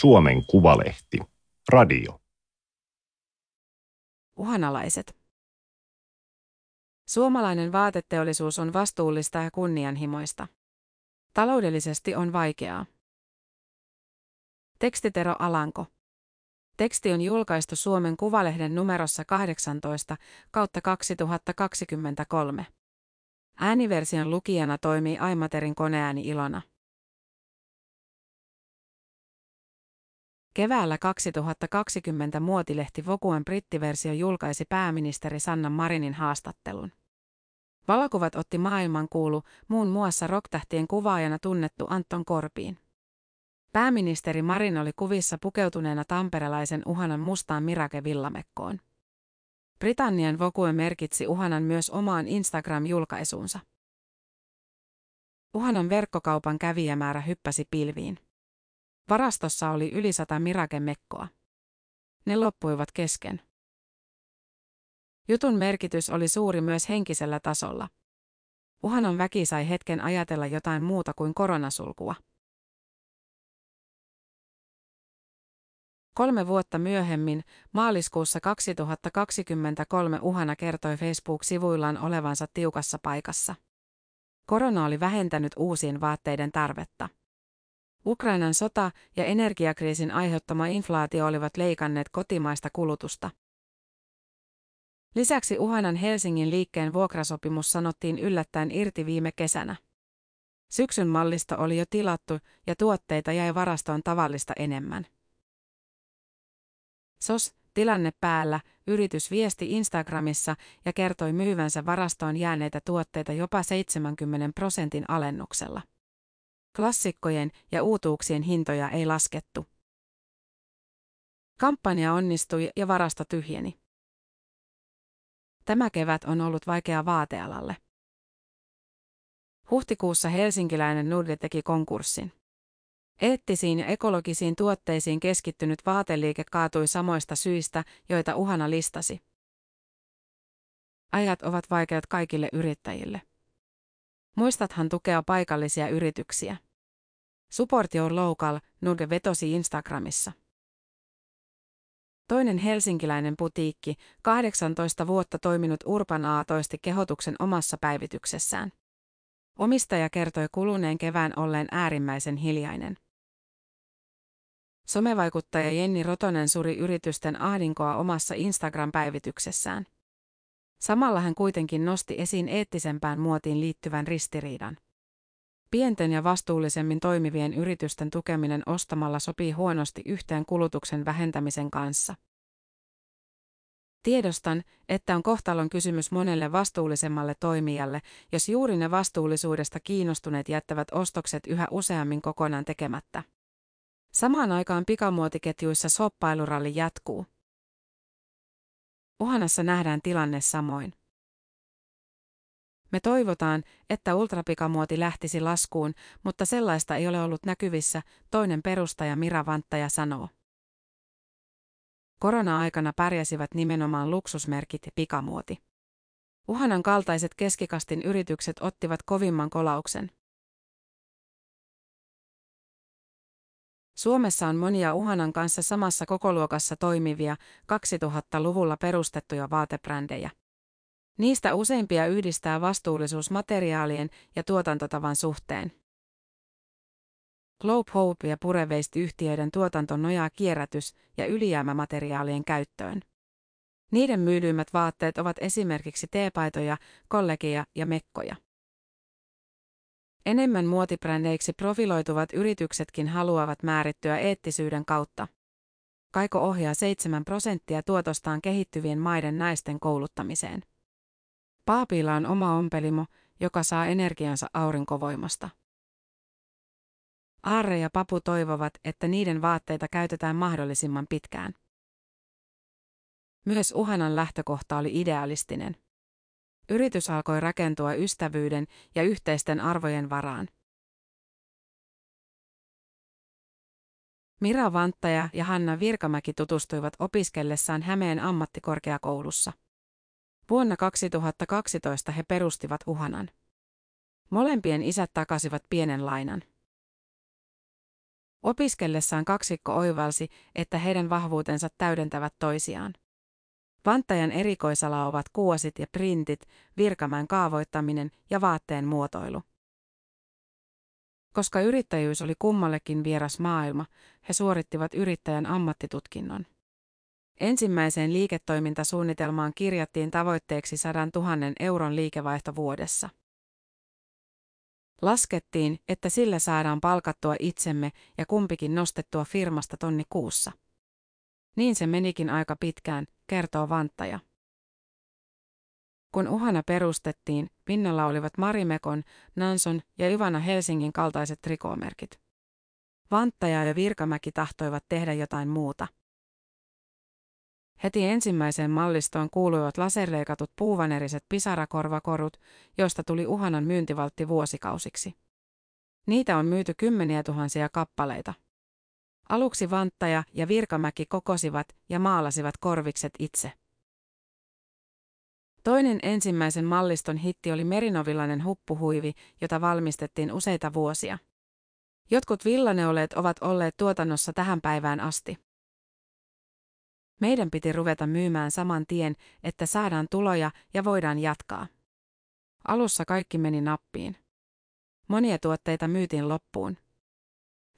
Suomen Kuvalehti. Radio. Uhanalaiset. Suomalainen vaateteollisuus on vastuullista ja kunnianhimoista. Taloudellisesti on vaikeaa. Tekstitero Alanko. Teksti on julkaistu Suomen Kuvalehden numerossa 18 kautta 2023. Ääniversion lukijana toimii Aimaterin koneääni Ilona. Keväällä 2020 muotilehti Vokuen brittiversio julkaisi pääministeri Sanna Marinin haastattelun. Valokuvat otti maailman kuulu, muun muassa rocktähtien kuvaajana tunnettu Anton Korpiin. Pääministeri Marin oli kuvissa pukeutuneena tamperelaisen uhanan mustaan Mirake-villamekkoon. Britannian Vogue merkitsi uhanan myös omaan Instagram-julkaisuunsa. Uhanan verkkokaupan kävijämäärä hyppäsi pilviin. Varastossa oli yli sata Mirake-mekkoa. Ne loppuivat kesken. Jutun merkitys oli suuri myös henkisellä tasolla. Uhanan väki sai hetken ajatella jotain muuta kuin koronasulkua. Kolme vuotta myöhemmin, maaliskuussa 2023 Uhana kertoi Facebook-sivuillaan olevansa tiukassa paikassa. Korona oli vähentänyt uusien vaatteiden tarvetta. Ukrainan sota ja energiakriisin aiheuttama inflaatio olivat leikanneet kotimaista kulutusta. Lisäksi Uhanan Helsingin liikkeen vuokrasopimus sanottiin yllättäen irti viime kesänä. Syksyn mallista oli jo tilattu ja tuotteita jäi varastoon tavallista enemmän. SOS, tilanne päällä, yritys viesti Instagramissa ja kertoi myyvänsä varastoon jääneitä tuotteita jopa 70 prosentin alennuksella. Klassikkojen ja uutuuksien hintoja ei laskettu. Kampanja onnistui ja varasto tyhjeni. Tämä kevät on ollut vaikea vaatealalle. Huhtikuussa helsinkiläinen Nude teki konkurssin. Eettisiin ja ekologisiin tuotteisiin keskittynyt vaateliike kaatui samoista syistä, joita Uhana listasi. Ajat ovat vaikeat kaikille yrittäjille. Muistathan tukea paikallisia yrityksiä. Support your local, Nude vetosi Instagramissa. Toinen helsinkiläinen putiikki, 18 vuotta toiminut Urban A toisti kehotuksen omassa päivityksessään. Omistaja kertoi kuluneen kevään olleen äärimmäisen hiljainen. Somevaikuttaja Jenni Rotonen suri yritysten ahdinkoa omassa Instagram-päivityksessään. Samalla hän kuitenkin nosti esiin eettisempään muotiin liittyvän ristiriidan. Pienten ja vastuullisemmin toimivien yritysten tukeminen ostamalla sopii huonosti yhteen kulutuksen vähentämisen kanssa. Tiedostan, että on kohtalon kysymys monelle vastuullisemmalle toimijalle, jos juuri ne vastuullisuudesta kiinnostuneet jättävät ostokset yhä useammin kokonaan tekemättä. Samaan aikaan pikamuotiketjuissa soppailuralli jatkuu. Uhanassa nähdään tilanne samoin. Me toivotaan, että ultrapikamuoti lähtisi laskuun, mutta sellaista ei ole ollut näkyvissä, toinen perustaja Mira Vanttaja sanoo. Korona-aikana pärjäsivät nimenomaan luksusmerkit ja pikamuoti. Uhanan kaltaiset keskikastin yritykset ottivat kovimman kolauksen. Suomessa on monia Uhanan kanssa samassa kokoluokassa toimivia 2000-luvulla perustettuja vaatebrändejä. Niistä useimpia yhdistää vastuullisuus materiaalien ja tuotantotavan suhteen. Globe Hope ja Purewaste-yhtiöiden tuotanto nojaa kierrätys- ja ylijäämämateriaalien käyttöön. Niiden myydyimmät vaatteet ovat esimerkiksi teepaitoja, kollegia ja mekkoja. Enemmän muotibrändeiksi profiloituvat yrityksetkin haluavat määrittyä eettisyyden kautta. Kaiko ohjaa 7 prosenttia tuotostaan kehittyvien maiden naisten kouluttamiseen. Paapilla on oma ompelimo, joka saa energiansa aurinkovoimasta. Aarre ja Papu toivovat, että niiden vaatteita käytetään mahdollisimman pitkään. Myös Uhanan lähtökohta oli idealistinen. Yritys alkoi rakentua ystävyyden ja yhteisten arvojen varaan. Mira Vanttaja ja Hanna Virkamäki tutustuivat opiskellessaan Hämeen ammattikorkeakoulussa. Vuonna 2012 he perustivat Uhanan. Molempien isät takasivat pienen lainan. Opiskellessaan kaksikko oivalsi, että heidän vahvuutensa täydentävät toisiaan. Vantajan erikoisala ovat kuosit ja printit, virkamäen kaavoittaminen ja vaatteen muotoilu. Koska yrittäjyys oli kummallekin vieras maailma, he suorittivat yrittäjän ammattitutkinnon. Ensimmäiseen liiketoimintasuunnitelmaan kirjattiin tavoitteeksi 100 000 euron liikevaihto vuodessa. Laskettiin, että sillä saadaan palkattua itsemme ja kumpikin nostettua firmasta tonni kuussa. Niin se menikin aika pitkään, kertoo Vanttaja. Kun Uhana perustettiin, pinnalla olivat Marimekon, Nanson ja Ivana Helsingin kaltaiset trikoomerkit. Vanttaja ja Virkamäki tahtoivat tehdä jotain muuta. Heti ensimmäiseen mallistoon kuuluivat laserleikatut puuvaneriset pisarakorvakorut, joista tuli uhanan myyntivaltti vuosikausiksi. Niitä on myyty kymmeniä tuhansia kappaleita. Aluksi Vanttaja ja Virkamäki kokosivat ja maalasivat korvikset itse. Toinen ensimmäisen malliston hitti oli merinovilainen huppuhuivi, jota valmistettiin useita vuosia. Jotkut villaneoleet ovat olleet tuotannossa tähän päivään asti. Meidän piti ruveta myymään saman tien, että saadaan tuloja ja voidaan jatkaa. Alussa kaikki meni nappiin. Monia tuotteita myytiin loppuun.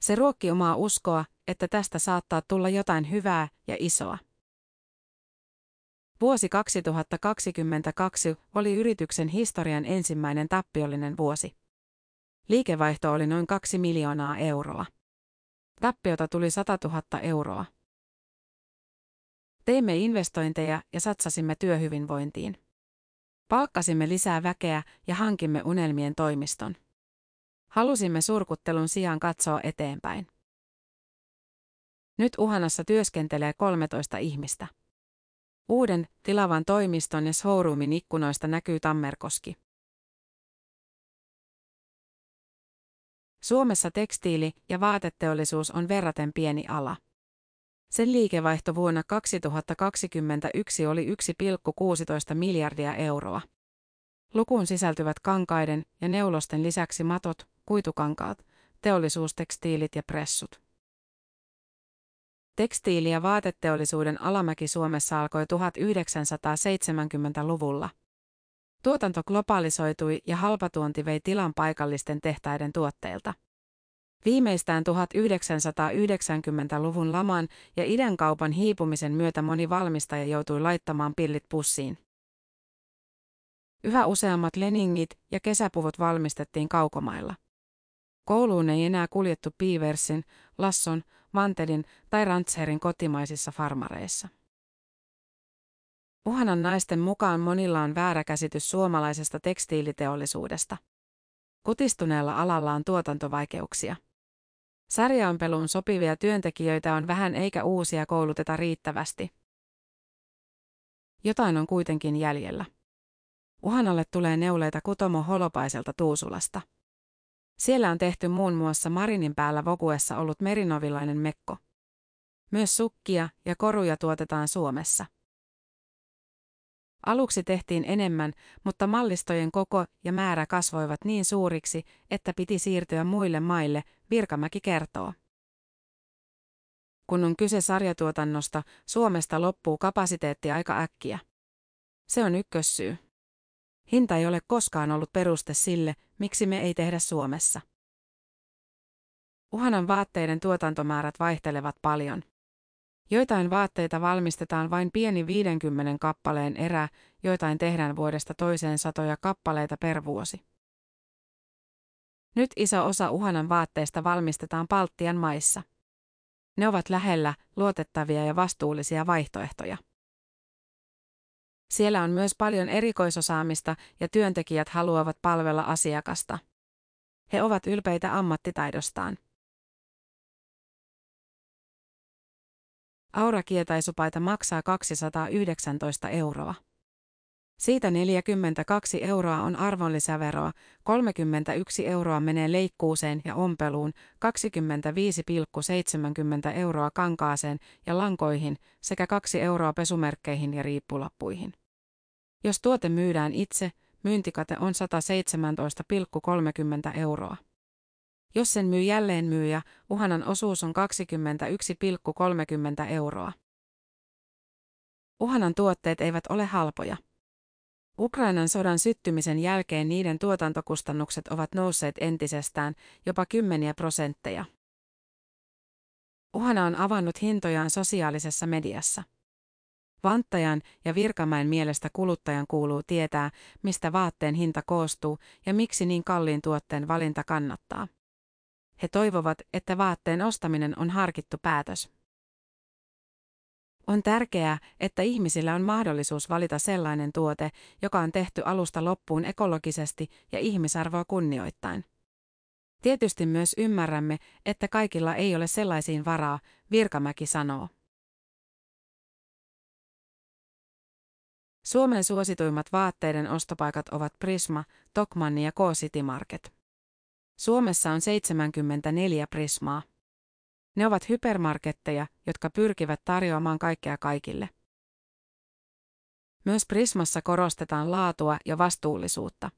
Se ruokki omaa uskoa, että tästä saattaa tulla jotain hyvää ja isoa. Vuosi 2022 oli yrityksen historian ensimmäinen tappiollinen vuosi. Liikevaihto oli noin 2 miljoonaa euroa. Tappiota tuli 100 000 euroa. Teimme investointeja ja satsasimme työhyvinvointiin. Palkkasimme lisää väkeä ja hankimme unelmien toimiston. Halusimme surkuttelun sijaan katsoa eteenpäin. Nyt Uhanassa työskentelee 13 ihmistä. Uuden, tilavan toimiston ja showroomin ikkunoista näkyy Tammerkoski. Suomessa tekstiili- ja vaateteollisuus on verraten pieni ala. Sen liikevaihto vuonna 2021 oli 1,16 miljardia euroa. Lukuun sisältyvät kankaiden ja neulosten lisäksi matot, kuitukankaat, teollisuustekstiilit ja pressut. Tekstiili- ja vaateteollisuuden alamäki Suomessa alkoi 1970-luvulla. Tuotanto globalisoitui ja halpatuonti vei tilan paikallisten tehtaiden tuotteilta. Viimeistään 1990-luvun laman ja kaupan hiipumisen myötä moni valmistaja joutui laittamaan pillit pussiin. Yhä useammat leningit ja kesäpuvut valmistettiin kaukomailla. Kouluun ei enää kuljettu Piiversin, Lasson, Vantelin tai Rantserin kotimaisissa farmareissa. Uhanan naisten mukaan monilla on väärä käsitys suomalaisesta tekstiiliteollisuudesta. Kutistuneella alalla on tuotantovaikeuksia. Sarjaanpeluun sopivia työntekijöitä on vähän eikä uusia kouluteta riittävästi. Jotain on kuitenkin jäljellä. Uhanalle tulee neuleita Kutomo Holopaiselta Tuusulasta. Siellä on tehty muun muassa Marinin päällä Vokuessa ollut merinovilainen mekko. Myös sukkia ja koruja tuotetaan Suomessa. Aluksi tehtiin enemmän, mutta mallistojen koko ja määrä kasvoivat niin suuriksi, että piti siirtyä muille maille, Virkamäki kertoo. Kun on kyse sarjatuotannosta, Suomesta loppuu kapasiteetti aika äkkiä. Se on ykkössyy. Hinta ei ole koskaan ollut peruste sille, miksi me ei tehdä Suomessa. Uhanan vaatteiden tuotantomäärät vaihtelevat paljon. Joitain vaatteita valmistetaan vain pieni 50 kappaleen erä, joitain tehdään vuodesta toiseen satoja kappaleita per vuosi. Nyt iso osa Uhanan vaatteista valmistetaan Baltian maissa. Ne ovat lähellä, luotettavia ja vastuullisia vaihtoehtoja. Siellä on myös paljon erikoisosaamista ja työntekijät haluavat palvella asiakasta. He ovat ylpeitä ammattitaidostaan. Aura-kietaisupaita maksaa 219 euroa. Siitä 42 euroa on arvonlisäveroa, 31 euroa menee leikkuuseen ja ompeluun, 25,70 euroa kankaaseen ja lankoihin sekä 2 euroa pesumerkkeihin ja riippulappuihin. Jos tuote myydään itse, myyntikate on 117,30 euroa. Jos sen myy jälleen myyjä, uhanan osuus on 21,30 euroa. Uhanan tuotteet eivät ole halpoja. Ukrainan sodan syttymisen jälkeen niiden tuotantokustannukset ovat nousseet entisestään jopa kymmeniä prosentteja. Uhana on avannut hintojaan sosiaalisessa mediassa. Vanttajan ja Virkamäen mielestä kuluttajan kuuluu tietää, mistä vaatteen hinta koostuu ja miksi niin kalliin tuotteen valinta kannattaa. He toivovat, että vaatteen ostaminen on harkittu päätös. On tärkeää, että ihmisillä on mahdollisuus valita sellainen tuote, joka on tehty alusta loppuun ekologisesti ja ihmisarvoa kunnioittain. Tietysti myös ymmärrämme, että kaikilla ei ole sellaisiin varaa, Virkamäki sanoo. Suomen suosituimmat vaatteiden ostopaikat ovat Prisma, Tokmanni ja K-City Market. Suomessa on 74 Prismaa. Ne ovat hypermarketteja, jotka pyrkivät tarjoamaan kaikkea kaikille. Myös Prismassa korostetaan laatua ja vastuullisuutta.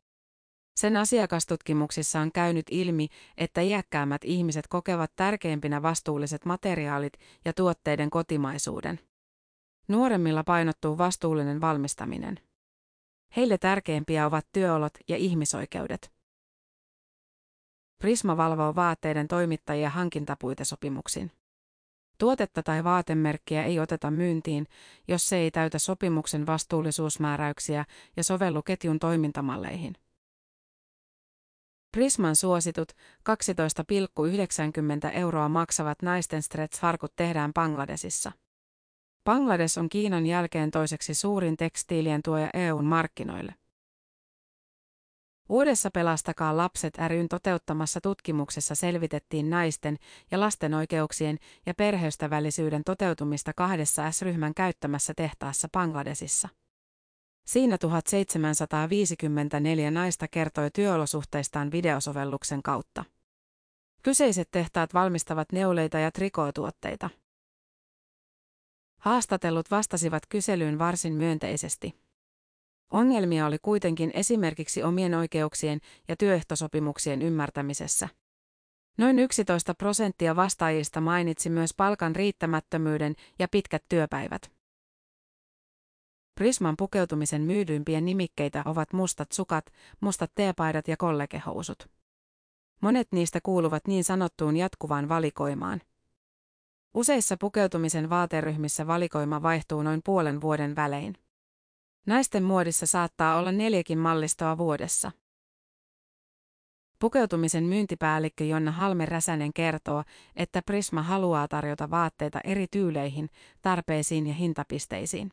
Sen asiakastutkimuksissa on käynyt ilmi, että iäkkäämmät ihmiset kokevat tärkeimpinä vastuulliset materiaalit ja tuotteiden kotimaisuuden. Nuoremmilla painottuu vastuullinen valmistaminen. Heille tärkeimpiä ovat työolot ja ihmisoikeudet. Prisma valvoo vaatteiden toimittajia hankintapuitesopimuksin. Tuotetta tai vaatemerkkiä ei oteta myyntiin, jos se ei täytä sopimuksen vastuullisuusmääräyksiä ja sovellu ketjun toimintamalleihin. Prisman suositut 12,90 euroa maksavat naisten stretch-farkut tehdään Bangladesissa. Bangladesh on Kiinan jälkeen toiseksi suurin tekstiilien tuoja EUn markkinoille. Uudessa Pelastakaa lapset ryn toteuttamassa tutkimuksessa selvitettiin naisten ja lasten oikeuksien ja perheystävällisyyden toteutumista kahdessa S-ryhmän käyttämässä tehtaassa Bangladesissa. Siinä 1754 naista kertoi työolosuhteistaan videosovelluksen kautta. Kyseiset tehtaat valmistavat neuleita ja trikootuotteita. Haastatellut vastasivat kyselyyn varsin myönteisesti. Ongelmia oli kuitenkin esimerkiksi omien oikeuksien ja työehtosopimuksien ymmärtämisessä. Noin 11 prosenttia vastaajista mainitsi myös palkan riittämättömyyden ja pitkät työpäivät. Prisman pukeutumisen myydyimpiä nimikkeitä ovat mustat sukat, mustat teepaidat ja kollegehousut. Monet niistä kuuluvat niin sanottuun jatkuvaan valikoimaan. Useissa pukeutumisen vaateryhmissä valikoima vaihtuu noin puolen vuoden välein. Naisten muodissa saattaa olla neljäkin mallistoa vuodessa. Pukeutumisen myyntipäällikkö Jonna Halme Räsänen kertoo, että Prisma haluaa tarjota vaatteita eri tyyleihin, tarpeisiin ja hintapisteisiin.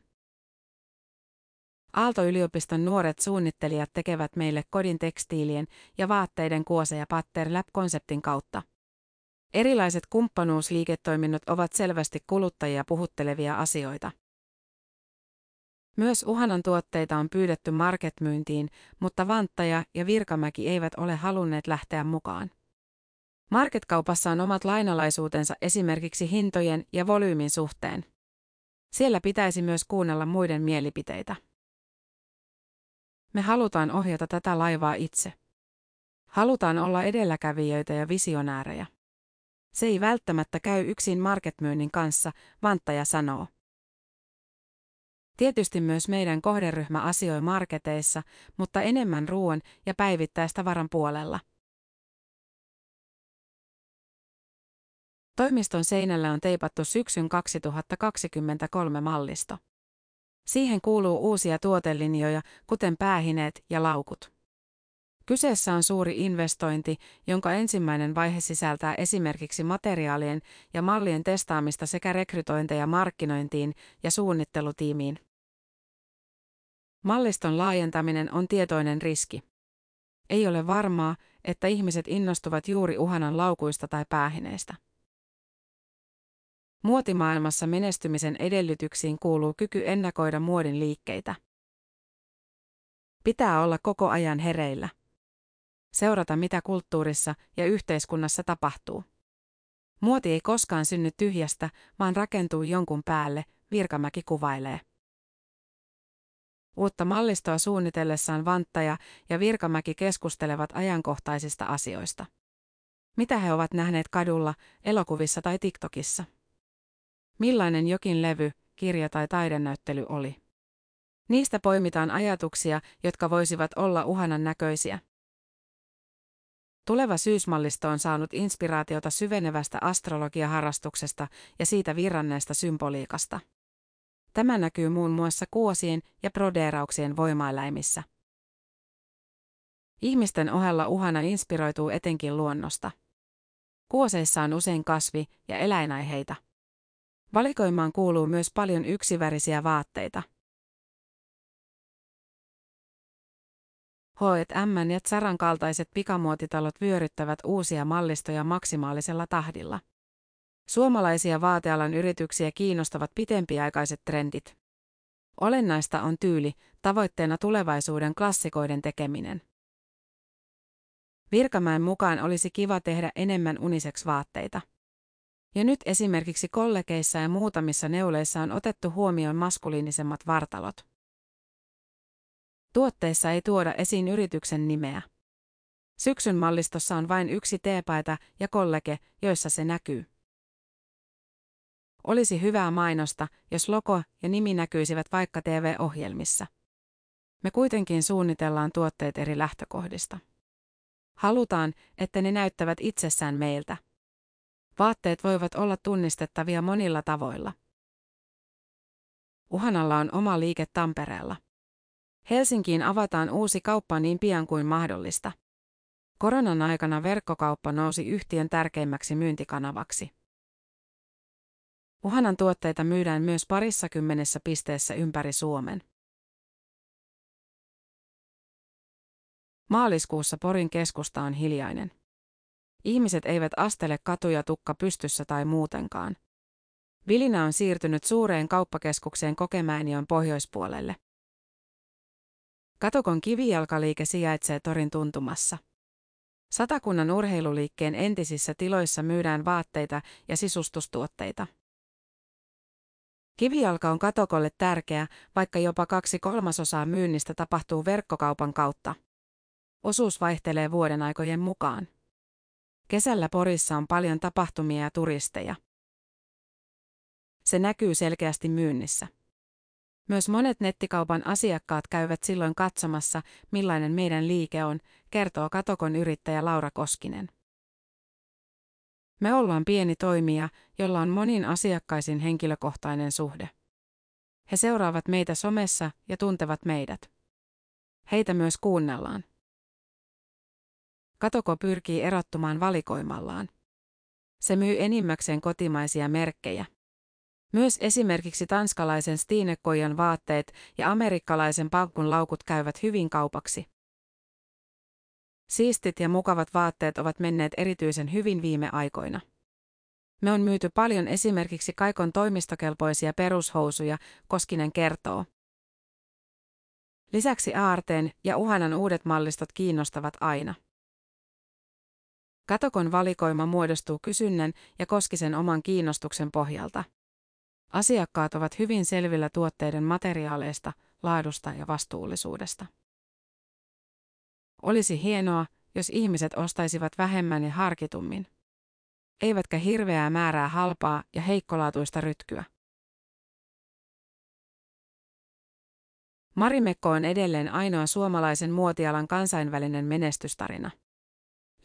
Aalto-yliopiston nuoret suunnittelijat tekevät meille kodin tekstiilien ja vaatteiden kuose- ja patter lab-konseptin kautta. Erilaiset kumppanuusliiketoiminnot ovat selvästi kuluttajia puhuttelevia asioita. Myös Uhanan tuotteita on pyydetty marketmyyntiin, mutta Vanttaja ja Virkamäki eivät ole halunneet lähteä mukaan. Marketkaupassa on omat lainalaisuutensa esimerkiksi hintojen ja volyymin suhteen. Siellä pitäisi myös kuunnella muiden mielipiteitä. Me halutaan ohjata tätä laivaa itse. Halutaan olla edelläkävijöitä ja visionäärejä. Se ei välttämättä käy yksin marketmyynnin kanssa, Vanttaja sanoo. Tietysti myös meidän kohderyhmä asioi marketeissa, mutta enemmän ruoan ja päivittäistavaran puolella. Toimiston seinällä on teipattu syksyn 2023 mallisto. Siihen kuuluu uusia tuotelinjoja, kuten päähineet ja laukut. Kyseessä on suuri investointi, jonka ensimmäinen vaihe sisältää esimerkiksi materiaalien ja mallien testaamista sekä rekrytointeja markkinointiin ja suunnittelutiimiin. Malliston laajentaminen on tietoinen riski. Ei ole varmaa, että ihmiset innostuvat juuri uhanan laukuista tai päähineistä. Muotimaailmassa menestymisen edellytyksiin kuuluu kyky ennakoida muodin liikkeitä. Pitää olla koko ajan hereillä. Seurata mitä kulttuurissa ja yhteiskunnassa tapahtuu. Muoti ei koskaan synny tyhjästä, vaan rakentuu jonkun päälle, Virkamäki kuvailee. Uutta mallistoa suunnitellessaan Vanttaja ja Virkamäki keskustelevat ajankohtaisista asioista. Mitä he ovat nähneet kadulla, elokuvissa tai TikTokissa? Millainen jokin levy, kirja tai taidenäyttely oli? Niistä poimitaan ajatuksia, jotka voisivat olla uhanan näköisiä. Tuleva syysmallisto on saanut inspiraatiota syvenevästä astrologiaharrastuksesta ja siitä virranneesta symboliikasta. Tämä näkyy muun muassa kuosien ja prodeerauksien voimaeläimissä. Ihmisten ohella uhana inspiroituu etenkin luonnosta. Kuoseissa on usein kasvi- ja eläinaiheita. Valikoimaan kuuluu myös paljon yksivärisiä vaatteita. H&M ja Zaran kaltaiset pikamuotitalot vyöryttävät uusia mallistoja maksimaalisella tahdilla. Suomalaisia vaatealan yrityksiä kiinnostavat pitempiaikaiset trendit. Olennaista on tyyli, tavoitteena tulevaisuuden klassikoiden tekeminen. Virkamäen mukaan olisi kiva tehdä enemmän uniseksi vaatteita. Ja nyt esimerkiksi kollegeissa ja muutamissa neuleissa on otettu huomioon maskuliinisemmat vartalot. Tuotteissa ei tuoda esiin yrityksen nimeä. Syksyn mallistossa on vain yksi teepaita ja kollege, joissa se näkyy. Olisi hyvää mainosta, jos logo ja nimi näkyisivät vaikka TV-ohjelmissa. Me kuitenkin suunnitellaan tuotteet eri lähtökohdista. Halutaan, että ne näyttävät itsessään meiltä. Vaatteet voivat olla tunnistettavia monilla tavoilla. Uhanalla on oma liike Tampereella. Helsinkiin avataan uusi kauppa niin pian kuin mahdollista. Koronan aikana verkkokauppa nousi yhtiön tärkeimmäksi myyntikanavaksi. Uhanan tuotteita myydään myös parissa kymmenessä pisteessä ympäri Suomen. Maaliskuussa Porin keskusta on hiljainen. Ihmiset eivät astele katuja tukka pystyssä tai muutenkaan. Vilinä on siirtynyt suureen kauppakeskukseen Kokemäenion pohjoispuolelle. Katokon kivijalkaliike sijaitsee torin tuntumassa. Satakunnan urheiluliikkeen entisissä tiloissa myydään vaatteita ja sisustustuotteita. Kivijalka on Katokolle tärkeä, vaikka jopa kaksi kolmasosaa myynnistä tapahtuu verkkokaupan kautta. Osuus vaihtelee vuoden aikojen mukaan. Kesällä Porissa on paljon tapahtumia ja turisteja. Se näkyy selkeästi myynnissä. Myös monet nettikaupan asiakkaat käyvät silloin katsomassa, millainen meidän liike on, kertoo Katokon yrittäjä Laura Koskinen. Me ollaan pieni toimija, jolla on monin asiakkaisin henkilökohtainen suhde. He seuraavat meitä somessa ja tuntevat meidät. Heitä myös kuunnellaan. Katoko pyrkii erottumaan valikoimallaan. Se myy enimmäkseen kotimaisia merkkejä. Myös esimerkiksi tanskalaisen Stinekojan vaatteet ja amerikkalaisen Pakkun laukut käyvät hyvin kaupaksi. Siistit ja mukavat vaatteet ovat menneet erityisen hyvin viime aikoina. Me on myyty paljon esimerkiksi Kaikon toimistokelpoisia perushousuja, Koskinen kertoo. Lisäksi aarteen ja uhanan uudet mallistot kiinnostavat aina. Katokon valikoima muodostuu kysynnän ja Koskisen oman kiinnostuksen pohjalta. Asiakkaat ovat hyvin selvillä tuotteiden materiaaleista, laadusta ja vastuullisuudesta. Olisi hienoa, jos ihmiset ostaisivat vähemmän ja harkitummin. Eivätkä hirveää määrää halpaa ja heikkolaatuista rytkyä. Marimekko on edelleen ainoa suomalaisen muotialan kansainvälinen menestystarina.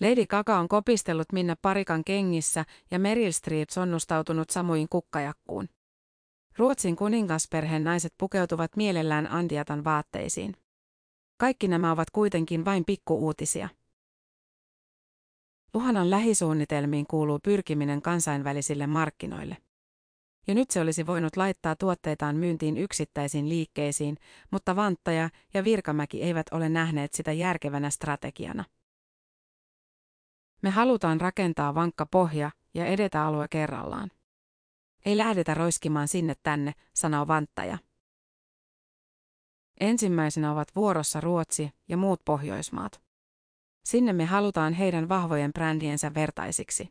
Lady Gaga on kopistellut Minna Parikan kengissä ja Meryl Streep sonnustautunut samoin kukkajakkuun. Ruotsin kuningasperheen naiset pukeutuvat mielellään Andiatan vaatteisiin. Kaikki nämä ovat kuitenkin vain pikkuuutisia. Luhanan lähisuunnitelmiin kuuluu pyrkiminen kansainvälisille markkinoille. Ja nyt se olisi voinut laittaa tuotteitaan myyntiin yksittäisiin liikkeisiin, mutta Vanttaja ja Virkamäki eivät ole nähneet sitä järkevänä strategiana. Me halutaan rakentaa vankka pohja ja edetä alue kerrallaan. Ei lähdetä roiskimaan sinne tänne, sanoo Vanttaja. Ensimmäisenä ovat vuorossa Ruotsi ja muut Pohjoismaat. Sinne me halutaan heidän vahvojen brändiensä vertaisiksi.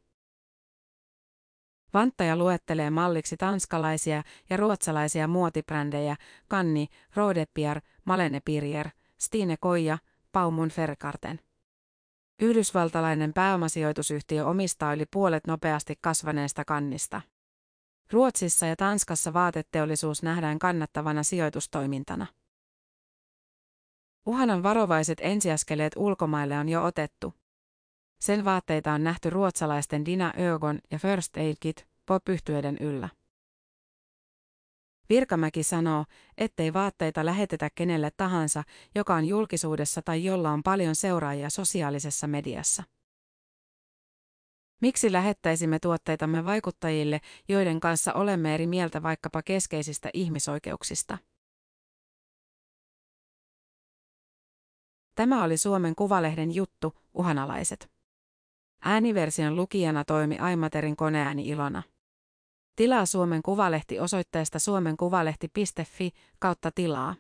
Vanttaja luettelee malliksi tanskalaisia ja ruotsalaisia muotibrändejä Kanni, Rodepier, Malene Pirjer, Stine Koija, Paumun Ferkarten. Yhdysvaltalainen pääomasijoitusyhtiö omistaa yli puolet nopeasti kasvaneesta kannista. Ruotsissa ja Tanskassa vaateteollisuus nähdään kannattavana sijoitustoimintana. Uhanan varovaiset ensiaskeleet ulkomaille on jo otettu. Sen vaatteita on nähty ruotsalaisten Dina Ögon ja First Aid Kit pop yllä. Virkamäki sanoo, ettei vaatteita lähetetä kenelle tahansa, joka on julkisuudessa tai jolla on paljon seuraajia sosiaalisessa mediassa. Miksi lähettäisimme tuotteitamme vaikuttajille, joiden kanssa olemme eri mieltä vaikkapa keskeisistä ihmisoikeuksista? Tämä oli Suomen Kuvalehden juttu, uhanalaiset. Ääniversion lukijana toimi Aimaterin koneääni Ilona. Tilaa Suomen Kuvalehti osoitteesta suomenkuvalehti.fi kautta tilaa.